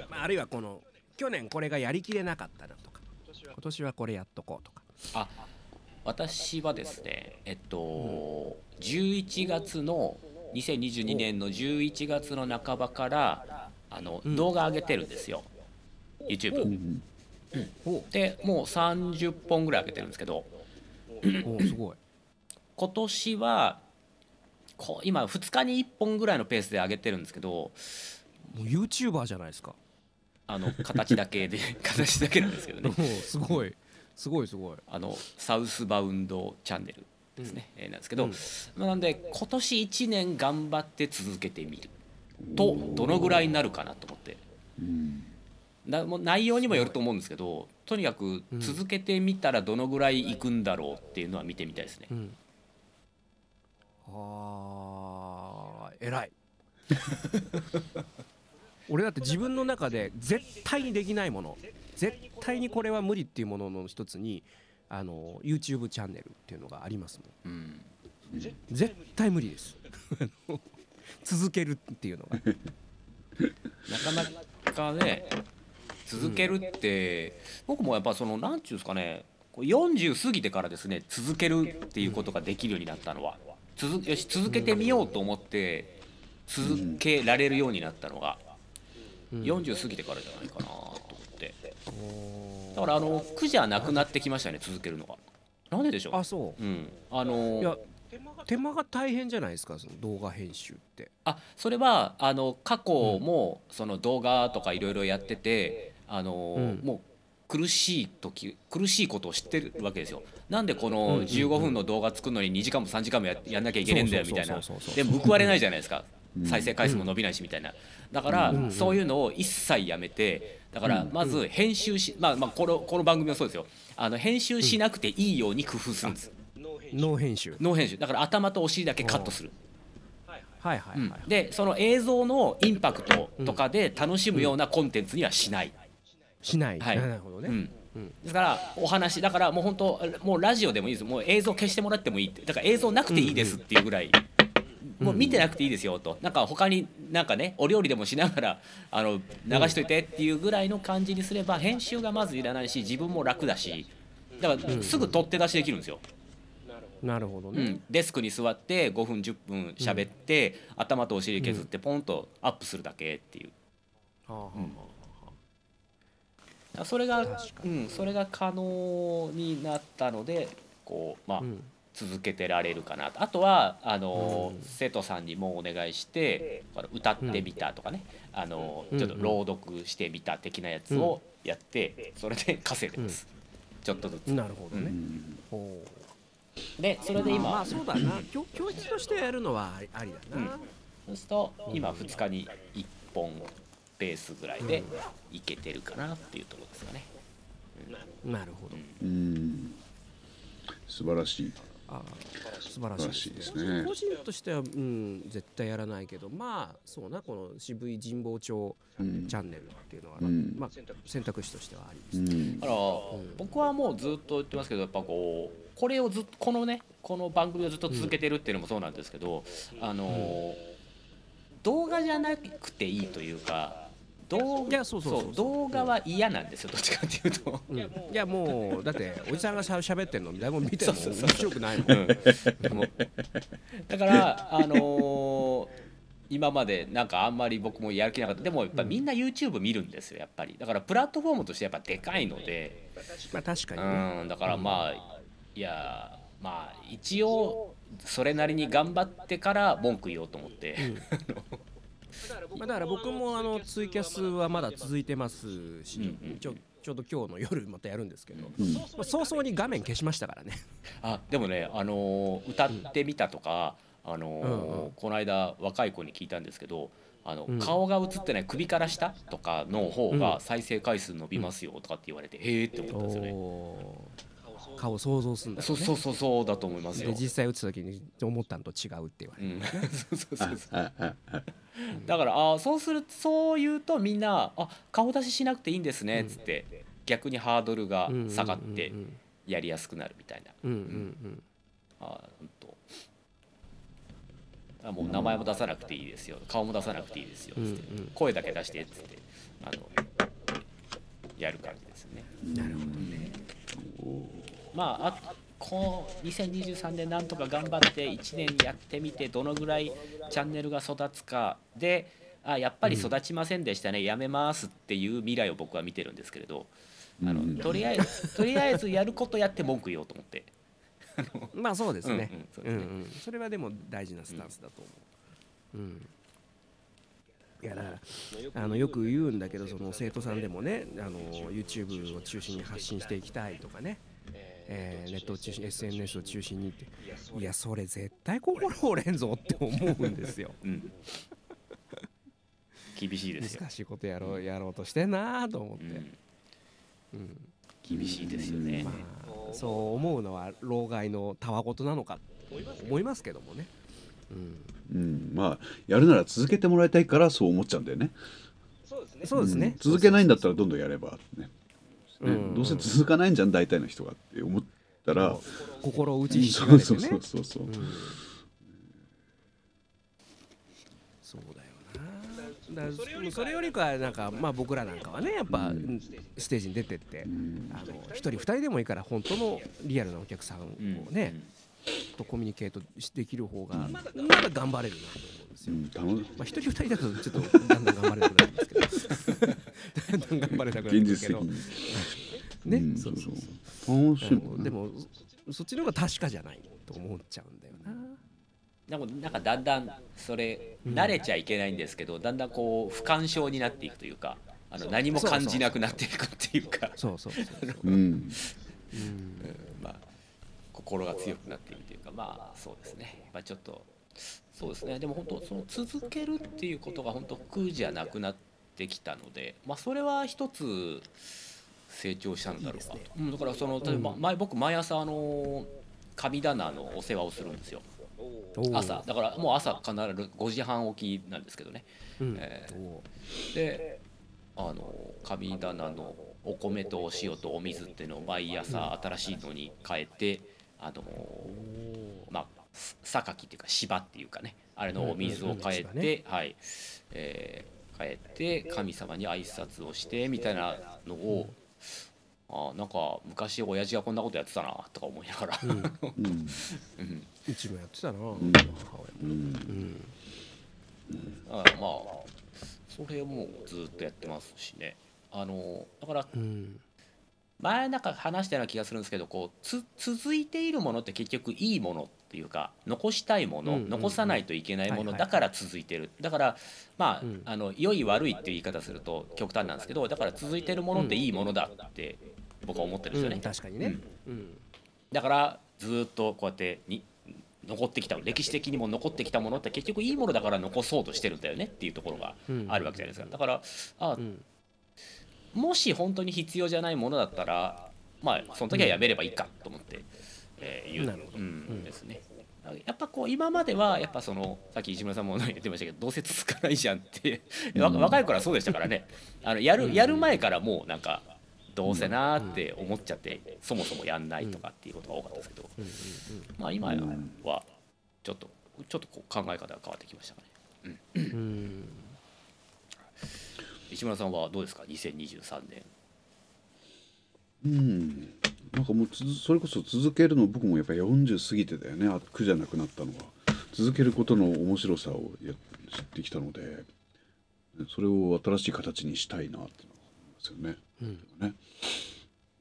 まあ、あるいはこの去年これがやりきれなかったなとか今年はこれやっとこうとか。あ私はですねえっと、11月の2022年の11月の半ばからあの、ん。動画上げてるんですよ。YouTube、うんおでもう30本ぐらい上げてるんですけど。おすごい。今年はこう今2日に1本ぐらいのペースで上げてるんですけど。もう YouTuber じゃないですか。あの形だけで 形だけなんですけどね。すごい。すごいすごい。あのサウスバウンドチャンネルですね、えーなんですけど、うん。まあなんで今年1年頑張って続けてみるとどのぐらいになるかなと思って。うんな内容にもよると思うんですけどとにかく続けてみたらどのぐらいいくんだろうっていうのは見てみたいですね。う。ん。あー偉い。俺だって自分の中で絶対にできないもの絶対にこれは無理っていうものの一つにあの YouTube チャンネルっていうのがありますもん。うん。絶対無理です。続けるっていうのが。なかなかね続けるって、僕もやっぱそのなんていうんですかねこう40過ぎてからですね続けるっていうことができるようになったのは。続よし続けてみようと思って続けられるようになったのがうん40過ぎてからじゃないかなと思って。だからあの苦じゃなくなってきましたね続けるのが。なんででしょあそう。うん。あのや手間が大変じゃないですかその動画編集って。あそれはあの過去もその動画とかいろいろやっててあの、うん。もう苦しい時苦しいことを知ってるわけですよ。なんでこのうん15分の動画作るのに2時間も3時間もややんなきゃいけねえんだよみたいな。で報われないじゃないですか。うん。再生回数も伸びないしみたいな。だからうんそういうのを一切やめてだからまず編集しまあまあこのこの番組もそうですよ。あの編集しなくていいように工夫するんです。ノー編集。ノー編集。だから頭とお尻だけカットする。はいはいはい、うん。でその映像のインパクトとかで楽しむようなコンテンツにはしない、しない、はい。なるほどね、うん。うん。ですからお話だからもう本当もうラジオでもいいです。もう映像消してもらってもいいって。だから映像なくていいですっていうぐらい、もう見てなくていいですよと。なんか他になんかねお料理でもしながらあの流しといてっていうぐらいの感じにすれば編集がまずいらないし自分も楽だし。だからすぐ取って出しできるんですよ。なるほどね、うん、デスクに座って5分10分喋って、頭とお尻削ってポンとアップするだけっていう。はあはあはだからそれが、うん、それが可能になったのでこうまあ、あうん。続けてられるかなと。あとはあの、うん。生徒さんにもお願いして歌ってみたとかね、あのうん。ちょっと朗読してみた的なやつをやって、それで稼いでます、ちょっとずつ。なるほどね、でそれで今、まあそうだな。教教室としてやるのはありありだな、そうすると今2日に1本ペースぐらいでいけてるかなっていうところですかね。なるほど、うん。素晴らしい。あ素晴らしい素晴らしいですね。個人としては、うん、絶対やらないけどまあそうなこの渋い神保町うんチャンネルっていうのは、うん。まあ、選択肢としてはありです。ね、うん。だから僕はもうずっと言ってますけどやっぱこうこれをずっとこのねこの番組をずっと続けてるっていうのもそうなんですけど、あの動画じゃなくていいというか動いやそうそう動画は嫌なんですよどっちかっていうと。うん。いやもうだっておじさんがしゃべってんの誰も見ても面白くないもん、うん。でもだからあのー今までなんかあんまり僕もやる気なかった。でもやっぱみんな YouTube 見るんですよやっぱり。だからプラットフォームとしてやっぱでかいので、まあ確かにね、うん、だからまあいやまあ一応それなりに頑張ってから文句言おうと思って、まあ、だから僕もあのツイキャスはまだ続いてますし、うんうんちょちょうど今日の夜またやるんですけど、うん。まあ早々に画面消しましたからね。あでもね、あのー歌ってみたとか、あのーうんうん。この間若い子に聞いたんですけどあの、うん。顔が映ってない首から下とかの方うんが再生回数伸びますよとかって言われて、へえって思ったんですよね。顔想像するんだよね。そうそうそうそうだと思いますよ。で。実際打つ時に思ったのと違うって言われる、うん、そうそうそうそうだからあそうするそう言うとみんなあ顔出ししなくていいんですねっつって、逆にハードルが下がってうんうんやりやすくなるみたいな。うんうんうん。あ本当あもう名前も出さなくていいですよ。顔も出さなくていいですよつって、うんうん。声だけ出してっつって。あのやる感じですね。なるほどねまああこう2023年なんとか頑張って1年やってみてどのぐらいチャンネルが育つか。であやっぱり育ちませんでしたね、やめますっていう未来を僕は見てるんですけれど。あの、うん。とりあえず とりあえずやることやって文句言おうと思って。まあそうですね。うんうん。それはでも大事なスタンスだと思う、うん。いやだからあのよく言うんだけどその生徒さんでもねあの YouTube を中心に発信していきたいとかね、えーネットを中心 SNS を中心にって。いやそれ。絶対心折れんぞって思うんですよ。うん。厳しいですよ。難しいことやろうやろうとしてんなと思って、うん。うん。厳しいですよね。まあ、そう。思うのは老害のたわごとなのか。と思いますけどもね、うん、うん、まあやるなら続けてもらいたいからそう思っちゃうんだよね。そうですね、うん。続けないんだったらどんどんやればね。ねうん。どうせ続かないんじゃん大体の人がって思ったら、心を打ちうんひしがれてね。そうそうそう。そう。うん。そうだよな。それよりかはなんかまあ僕らなんかはねやっぱうんステージに出てってうんあの一人二人でもいいから本当のリアルなお客さんをうん。ね、とコミュニケートできる方がまだ頑張れるなと思うんですよ。うん、楽まあ、一人二人だとちょっとだんだん頑張れなくなるんですけど だんだん頑張れなくなるん現ですけど。実的に。ね、うん。そうそうそう。でもそそっちの方が確かじゃないと思っちゃうんだよな。なんかなんかだんだんそれうん慣れちゃいけないんですけどだんだんこう不干渉になっていくというかあの何も感じなくなっていくっていうか。そうそうそうそう。う。ん。うん。まあ心が強くなっているというかまあそうですね。まあちょっとそうですね。でも本当その続けるっていうことが本当苦じゃなくなってきたのでまあそれは一つ成長したのだろうかと。うん、だからその例えば前僕毎朝あの神棚のお世話をするんですよ。朝。だからもう朝必ず5時半起きなんですけどね。うん。えー。であの神棚のお米とお塩とお水っていうのを毎朝新しいのに変えてあのまあす榊っていうか芝っていうかね。あれのお水を変えて、はい。えー変えて神様に挨拶をしてみたいなのを、あなんか昔親父がこんなことやってたなとか思いながら、うん。うん。うん。うちもやってたな、ん。母親も。うん。うん。だからまあそれをもうずっとやってますしね。あのだからうん。前なんか話したような気がするんですけどこうつ続いているものって結局いいものっていうか残したいもの、うんうんうん。残さないといけないものだから続いてる。だからまあ,、うん。あの良い悪いっていう言い方すると極端なんですけどだから続いてるものっていいものだって僕は思ってるんですよね、うん確かにね、うん。だからずっとこうやってに残ってきた歴史的にも残ってきたものって結局いいものだから残そうとしてるんだよねっていうところがうん。あるわけじゃないですか。だからあうん。もし本当に必要じゃないものだったらまあその時はやめればいいかと思って、えー言うですね。やっぱこう今まではやっぱそのさっき石村さんも言ってましたけどどうせ続かないじゃんってわ若い頃はそうでしたからね。あのやるやる前からもうなんかどうせなーって思っちゃってそもそもやんないとかっていうことが多かったですけど。まあ今はちょっとちょっとこう考え方が変わってきましたかね。うん。うん。石村さんはどうですか？2023年。うん。なんかもうそれこそ続けるの僕もやっぱ40過ぎてだよね。あ苦じゃなくなったのは。続けることの面白さをや知ってきたのでそれを新しい形にしたいなって思いますよね。うん。ね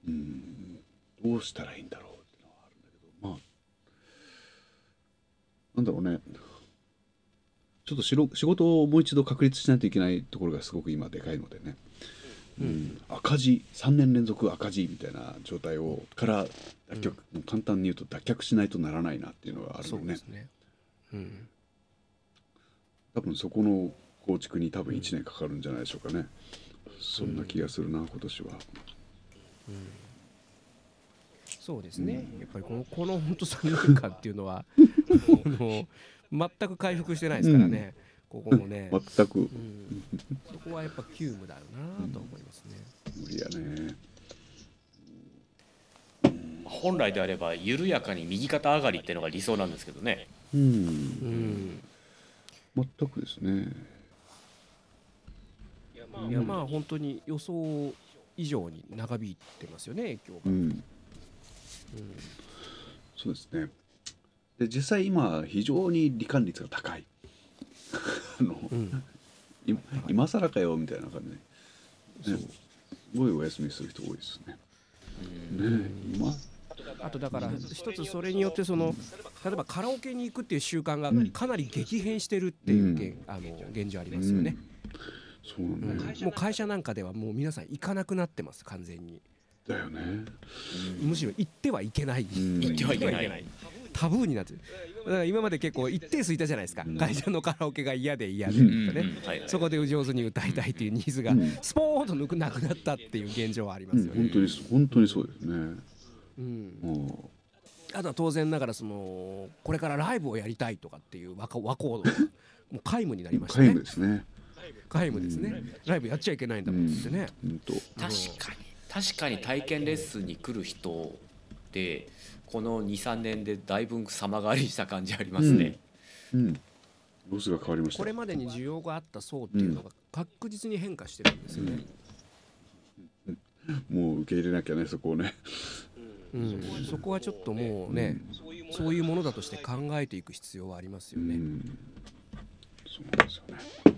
うん。どうしたらいいんだろうってのはあるんだけどまあなんだろうね。ちょっとしろ仕事をもう一度確立しないといけないところがすごく今でかいのでね、うん、赤字3年連続赤字みたいな状態をから脱却、もう簡単に言うと脱却しないとならないなっていうのがあるそのね。うですね。うん。多分そこの構築に多分1年かかるんじゃないでしょうかね、そんな気がするな今年は。そうですね、やっぱりこのこの本当3年間っていうのは 全く回復してないですからね、ここもね、全くうん、そこはやっぱ急務だよなと思いますね。無理やね。本来であれば緩やかに右肩上がりっていうのが理想なんですけどねうんうん全くですね。いやまあ本当に予想以上に長引いてますよね影響が。うん、そうですね。で実際今非常に罹患率が高い。あの、うんい今更かよみたいな感じ。で、ね、すごいお休みする人多いですね。ね今。あとだから一つそれによってその例えばカラオケに行くっていう習慣がかなり激変してるっていう現,、あの現状ありますよね。そうなんだよ。もう会社なんかではもう皆さん行かなくなってます完全に。だよね。むしろ行ってはいけない。うん。言ってはいけないタブーになってる。だから今まで結構一定数いたじゃないですか、うん。会社のカラオケが嫌で嫌で。うとうん。かね、そこで上手に歌いたいっていうニーズがうん。スポーンと抜くなくなったっていう現状はありまうんすよね。本当に本当にそうですね。うん。もあとは当然ながらそのこれからライブをやりたいとかっていう和和コードがもう皆無になりましたね。う皆無。ですね。皆無ですね。ライブやっちゃいけないんだもんってね。確かに。確かに体験レッスンに来る人でこの23年でだいぶ様変わりした感じありますね、うん。様子が変わりました。これまでに需要があった層っていうのが確実に変化してるんですよね。もう受け入れなきゃねそこをね。うん、そこはちょっともうね、そういうものだとして考えていく必要はありますよね。うん。そうなんですよね。だ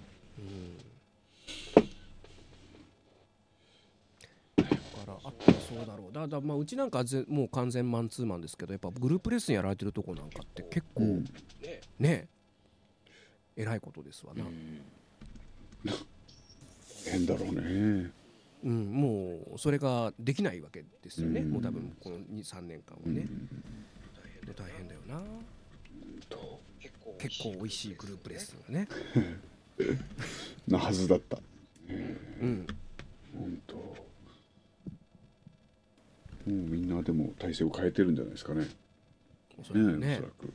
そうだろう。だだまあうちなんかはぜもう完全マンツーマンですけどやっぱグループレッスンやられてるとこなんかって結構、うん。ねえらいことですわな、変だろうね。うんもうそれができないわけですよね、うん。もう多分この23年間はね、で大変だよな。結構美味しいグループレッスンがね。なはずだった。うん本当もうみんなでも体制を変えてるんじゃないですかね。おそらくね。ねおそらく。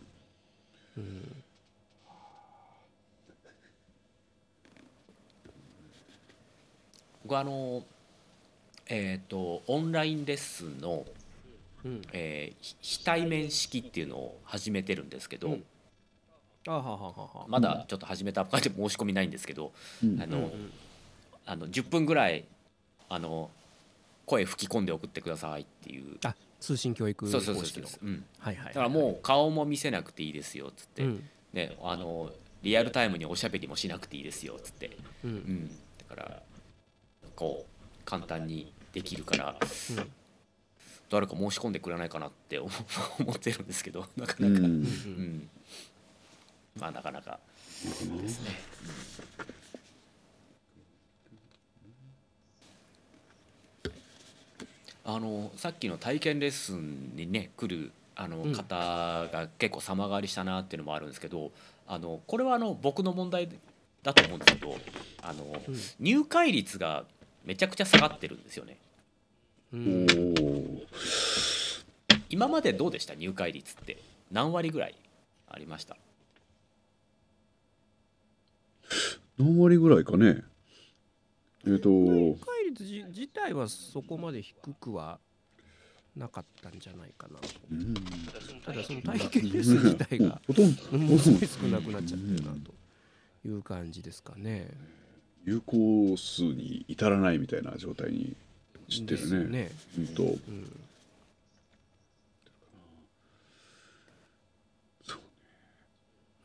僕あのえっ、とオンラインレッスンの、うん。えー非非対面式っていうのを始めてるんですけど、うん。あはははは。まだちょっと始めたばかりで申し込みないんですけど、うん。あの、うんあの10分ぐらいあの声吹き込んで送ってくださいっていう。あ通信教育方そうそうそう。式の。そう、うん、はいはいはいだからもう顔も見せなくていいですよっつって、うん。ね、あのリアルタイムにおしゃべりもしなくていいですよっつって、ううん。ん、だからこう簡単にできるからうん。誰か申し込んでくれないかなって思 思ってるんですけどなかうなか、うん。ん。まあなかなかあのさっきの体験レッスンにね来るあのうん。方が結構様変わりしたなっていうのもあるんですけどあのこれはあの僕の問題だと思うんですけどあの、うん。入会率がめちゃくちゃ下がってるんですよね。うおん。お今までどうでした？入会率って。何割ぐらいありました？何割ぐらいかね。えっ、と。入率じ自体はそこまで低くはなかったんじゃないかな。とうんただその体験レッスン自体がほとんど。ものすごい少なくなっちゃってるなという感じですかね。有効数に至らないみたいな状態に知ってですよるね。ね。うんと。うん。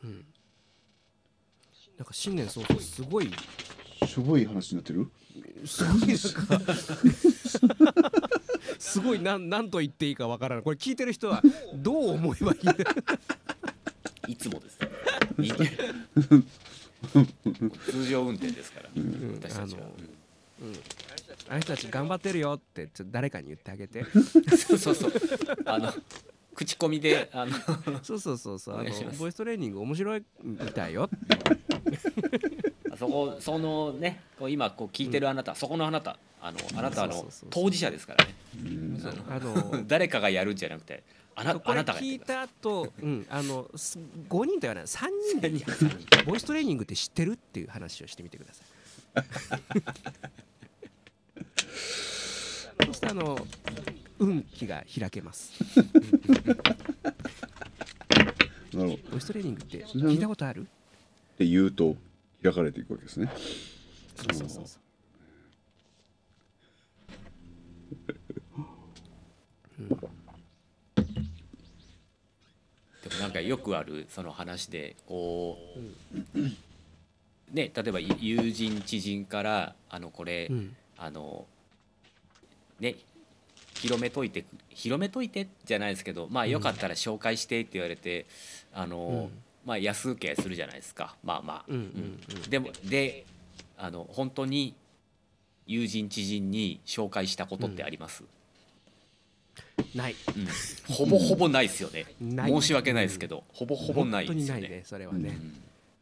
うん。なんか新年早々すごい。しょぼい話になってる？すごいすごいなんなんと言っていいかわからな。いこれ聞いてる人はどう思えばいいんだいつもです。通常運転です。から、ん私たちは。あのあの人たち頑張ってるよってちょ誰かに言ってあげてそうそうそうあの口コミであの そうそうそうそう。あのボイストレーニング面白いみたいよ。そこそのねこう今こう聞いてるあなた、そこのあなたあのあなたはあの当事者ですからね。うん。あの 誰かがやるんじゃなくてあなあなたがや聞いた後、うん、あのす5人と言わない3人でボイストレーニングって知ってるっていう話をしてみてください。そしてあの運気が開けます。なるほど。っボイストレーニングって聞いたことある？て言うと開かれていくわけですね。そうそうそうそう。でもなんかよくあるその話でこう、ね例えば友人知人からあのこれ、うん。あのね広めといて広めといてじゃないですけどまあよかったら紹介してって言われて、あの、うん。まあ安請けするじゃないですか。まあまあ、うんうんうん。でもであの本当に友人知人に紹介したことってあります、ない。うん。ほぼほぼないですよね。申し訳ないですけど、ほぼほぼないですよね。ないねそれはね、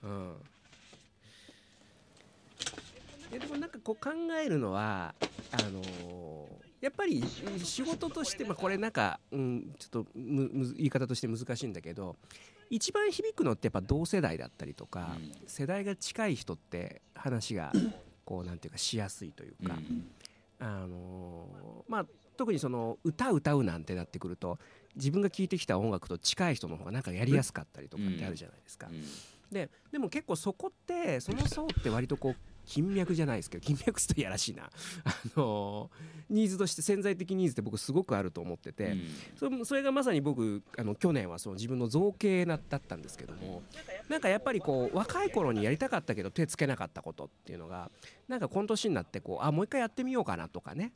うん。でもなんかこう考えるのはあのーやっぱり仕事として、まあ、これなんか、うん、ちょっと言い方として難しいんだけど一番響くのってやっぱ同世代だったりとか、うん。世代が近い人って話が こうなんていうかしやすいというか、うんあのーまあ特にその歌歌うなんてなってくると自分が聴いてきた音楽と近い人の方がなんかやりやすかったりとかってあるじゃないですか。うん。ででも結構そこってその層って割とこう金脈じゃないですけど金脈すといやらしいな。あのニーズとして潜在的ニーズって僕すごくあると思ってて、それそれがまさに僕あの去年はその自分の造形なだったんですけどもなんかやっぱりこう若い頃にやりたかったけど手つけなかったことっていうのがなんかこの年になってこうあもう一回やってみようかなとかね。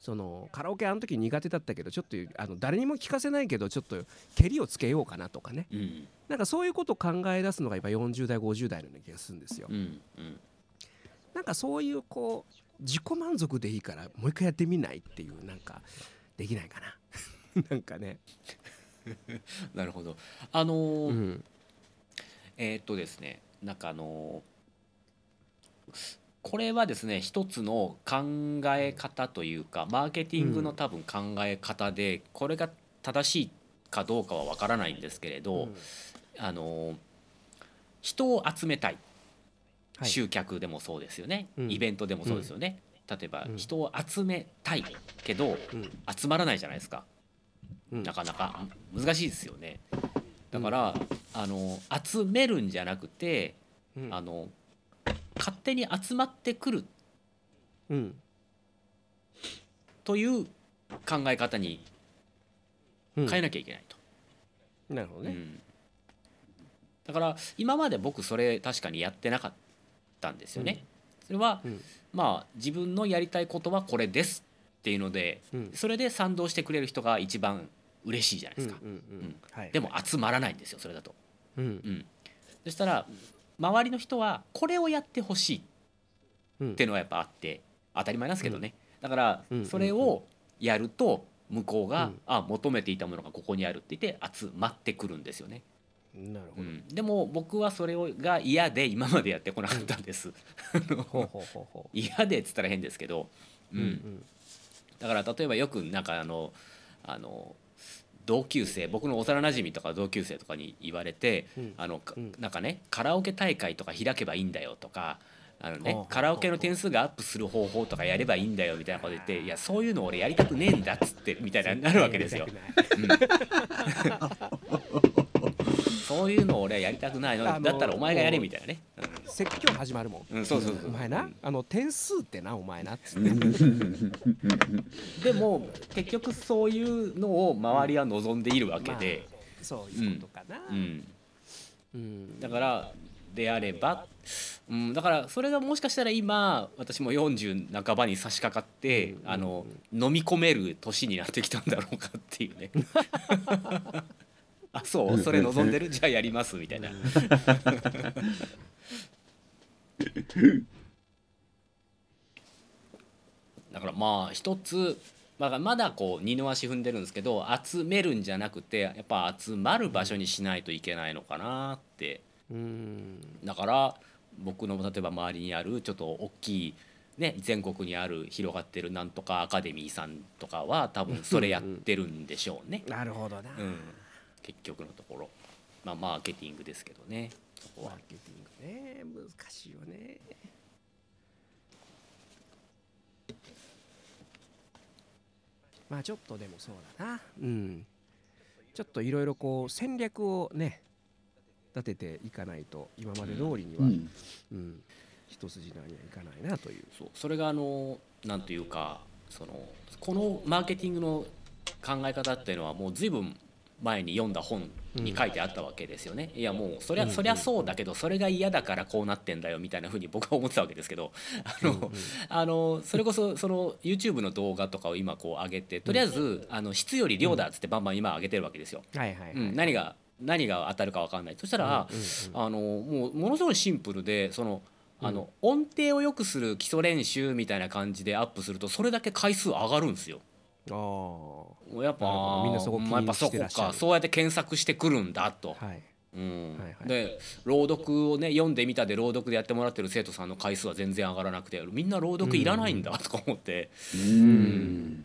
そのカラオケあの時苦手だったけどちょっとあの誰にも聞かせないけどちょっと蹴りをつけようかなとかね。うん。うんなんかそういうことを考え出すのがやっぱ40代50代のような気がするんですよ。うんうんなんかそういうこう自己満足でいいからもう一回やってみないっていうなんかできないかな。なんかね、なるほど。あのーうん。えーっとですねなんかあのーこれはですね一つの考え方というかマーケティングの多分考え方で、これが正しいかどうかは分からないんですけれど、あのー人を集めたい集客でもそうですよね、うん。イベントでもそうですよね、例えばうん。人を集めたいけどうん。集まらないじゃないですか。うん。なかなか。難しいですよね。だから、あの集めるんじゃなくてうん。あの勝手に集まってくる。うん。という考え方にうん。変えなきゃいけないと、なるほどね、うん。だから今まで僕それ確かにやってなかったんですよね、それは、うん。まあ自分のやりたいことはこれですっていうのでうん。それで賛同してくれる人が一番嬉しいじゃないですか、でも集まらないんですよそれだと、うん。うん、そしたら周りの人はこれをやってほしいうんっていうのはやっぱあって当たり前なんですけどね、だからうん。それをやると向こうが、うん。あ求めていたものがここにあるって言って集まってくるんですよね、なるほど、うん、でも僕はそれをが嫌で今までやってこなかったんです。嫌でっつったら変ですけど、う、うんうん。だから例えばよくなんかあのあの同級生僕の幼なじみとか同級生とかに言われて、うん。あのなんかねカラオケ大会とか開けばいいんだよとかあのねカラオケの点数がアップする方法とかやればいいんだよみたいなこと言っていやそういうの俺やりたくねえんだっつってみたいななるわけですよ。たくないの？あのだったらお前がやれみたいなね。説教始まるもん、うんそうそうそう。お前なあの点数ってなお前な。っつってうんでも結局そういうのを周りは望んでいるわけで、そういうことかな、うん、うん。だからであれば、うん、だからそれがもしかしたら今私も40半ばに差し掛かって、あの飲み込める年になってきたんだろうかっていうね あそう？それ望んでる？じゃあやりますみたいな。だからまあ一つまだまだこう二の足踏んでるんですけど集めるんじゃなくてやっぱ集まる場所にしないといけないのかなって。うん。だから僕の例えば周りにあるちょっと大きい、ね、全国にある広がってるなんとかアカデミーさんとかは多分それやってるんでしょうね、なるほどな、うん、結局のところ、まあ、マーケティングですけどね。そこは。マー。ケティングね。難しいよね。まあちょっとでもそうだな。うん。ちょっといろいろこう戦略をね立てていかないと今まで通りには、うん。うん。一筋縄にはいかないなという。そう。それがあのなんというかそのこのマーケティングの考え方っていうのはもう随分前に読んだ本に書いてあったわけですよね。いやもうそりゃそりゃそうだけどそれが嫌だからこうなってんだよみたいなふうに僕は思ってたわけです。け どあの、あのそれこそその YouTube の動画とかを今こう上げてとりあえずあの質より量だっつってバンバン今上げてるわけですよ。何が何が当たるか分かんない。そしたら、あのもうものすごいシンプルでそのあの音程を良くする基礎練習みたいな感じでアップするとそれだけ回数上がるんですよ。ああやっぱみんなそこ気にまあやっぱそこしてらっしゃる。かそうやって検索してくるんだと。はい。うん。はいはい。で朗読をね読んでみたで朗読でやってもらってる生徒さんの回数は全然上がらなくてみんな朗読いらないんだとか思って、うん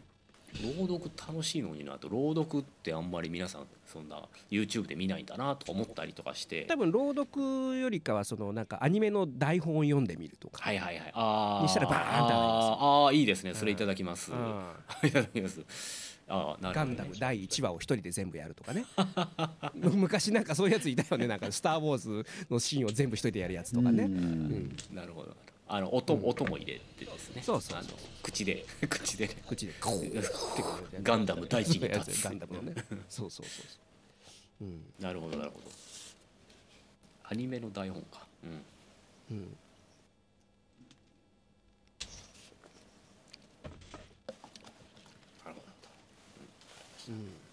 朗読楽しいのになと。朗読ってあんまり皆さんそんな YouTube で見ないんだなとか思ったりとかして。多分朗読よりかはそのなんかアニメの台本を読んでみるとか。はいはいはい。あーにしたらバーンってあー。あーいいですね。それいただきます、あ いただきます。あーなるほど、ね、ガンダム第1話を一人で全部やるとかね。昔なんかそういうやついたよね。なんか「スター・ウォーズ」のシーンを全部一人でやるやつとかね、うん。うん。なるほどあの音,、音も入れてですね。そうそうそう。あの 口で。口で。ね口で。こう。っ てガンダム大事にや立つ。つガンダムのね。そうそうそうそう。うん。なるほどなるほど。アニメの台本か。うん。うん。なるほど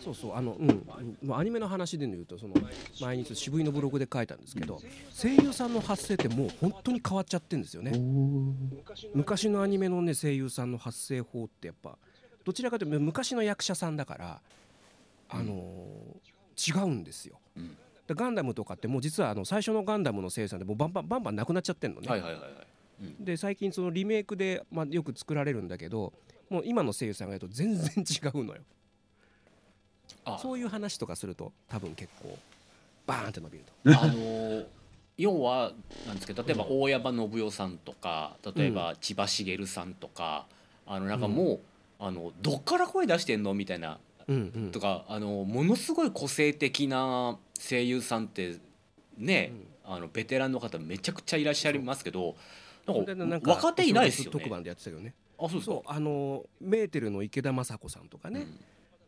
そうそうあのうん。まあアニメの話で言うとその前に渋井のブログで書いたんですけど声優さんの発声ってもう本当に変わっちゃってるんですよね。昔のアニメのね声優さんの発声法ってやっぱどちらかというと昔の役者さんだからあのー違うんですよ。うんでガンダムとかってもう実はあの最初のガンダムの声優さんでもうバンバンバンバンなくなっちゃってるのね、はいはいはいはい。うん。で最近そのリメイクで、まあ、よく作られるんだけどもう今の声優さんがやると全然違うのよ。あそういう話とかすると多分結構バーンって伸びると。あのー要はなんですけど例えば大山信代さんとか例えば千葉茂さんとか、あのなんかもう、あのどっから声出してんのみたいなうんうん。とかあのものすごい個性的な声優さんってね、あのベテランの方めちゃくちゃいらっしゃいますけどなんか若手いないですよね。特番でやってたけどね。あそうそうあのメーテルの池田雅子さんとかね、うん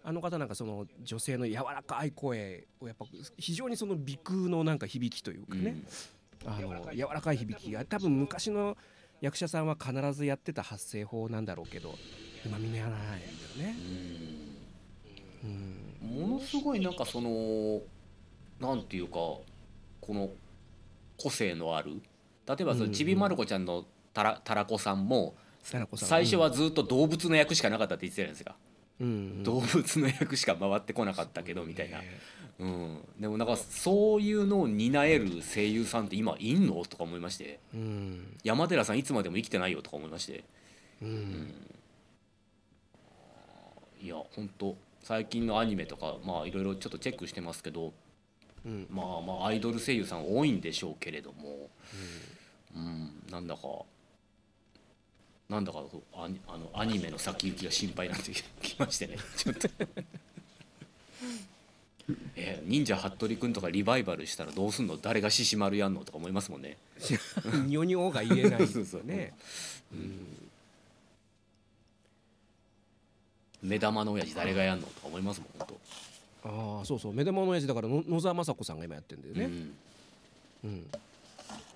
あの方なんかその女性の柔らかい声をやっぱ非常にその鼻腔のなんか響きというかね、あの柔らかい響きが。多分昔の役者さんは必ずやってた発声法なんだろうけど今みんなやらないんだよね。うん。うん。ものすごいなんかそのなんていうかこの個性のある。例えばそのうんちびまる子ちゃんのたらたらこさんも最初はずっと動物の役しかなかったって言ってたじゃないですか、うんうん動物の役しか回ってこなかったけどみたいな、うん、でもなんかそういうのを担える声優さんって今いんの？とか思いまして。うん。山寺さんいつまでも生きてないよとか思いまして。うん。いや本当最近のアニメとかまあいろいろちょっとチェックしてますけどうん。まあまあアイドル声優さん多いんでしょうけれども、うん、なんだかなんだかそうアニあのアニメの先行きが心配になってきましてね ちょっと。え忍者服部君とかリバイバルしたらどうすんの？誰が獅子丸やんのとか思いますもんね。ニョニョが言えないですよね。目玉の親父誰がやんのとか思いますもん本ああそうそう目玉の親父だからの野沢雅子さんが今やってるんだよ当。ね。うん、うん。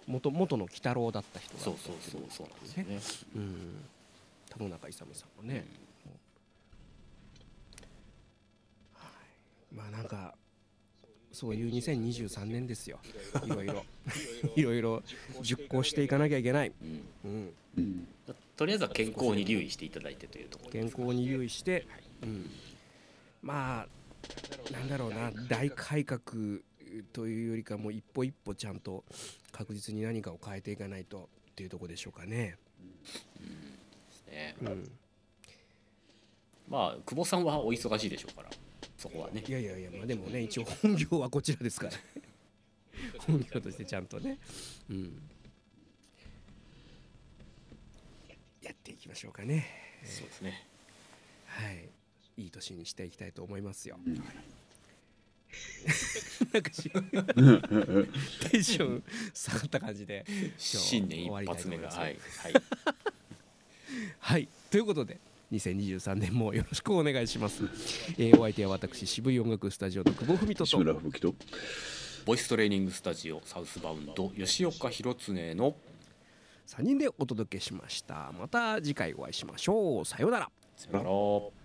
元元の鬼太郎だった人がそうそうそうそうなんですよね。うん。田野中勇さんもね。はい。まあなんかそういう2023年ですよ。いろいろ いろいろ熟考していかなきゃいけない。うんうん。うんとりあえずは健康に留意していただいてというところ健康に留意して、うん、まあなんだろうな大改革というよりかもう一歩一歩ちゃんと確実に何かを変えていかないとっていうところでしょうかね。ね。うん、まあ久保さんはお忙しいでしょうからそこはねい。やいやいやまあでもね一応本業はこちらですから 本業としてちゃんとね、うん、やっていきましょうかね。そうですね。はい、いい年にしていきたいと思いますよ。なんかしテンション下がった感じで新年一発目がはいはい。はい、ということで2023年もよろしくお願いします。えーお相手は私渋い音楽スタジオの久保文人志ととボイストレーニングスタジオサウスバウンド吉岡弘恒の3人でお届けしました。また次回お会いしましょう。さようなら。さよなら。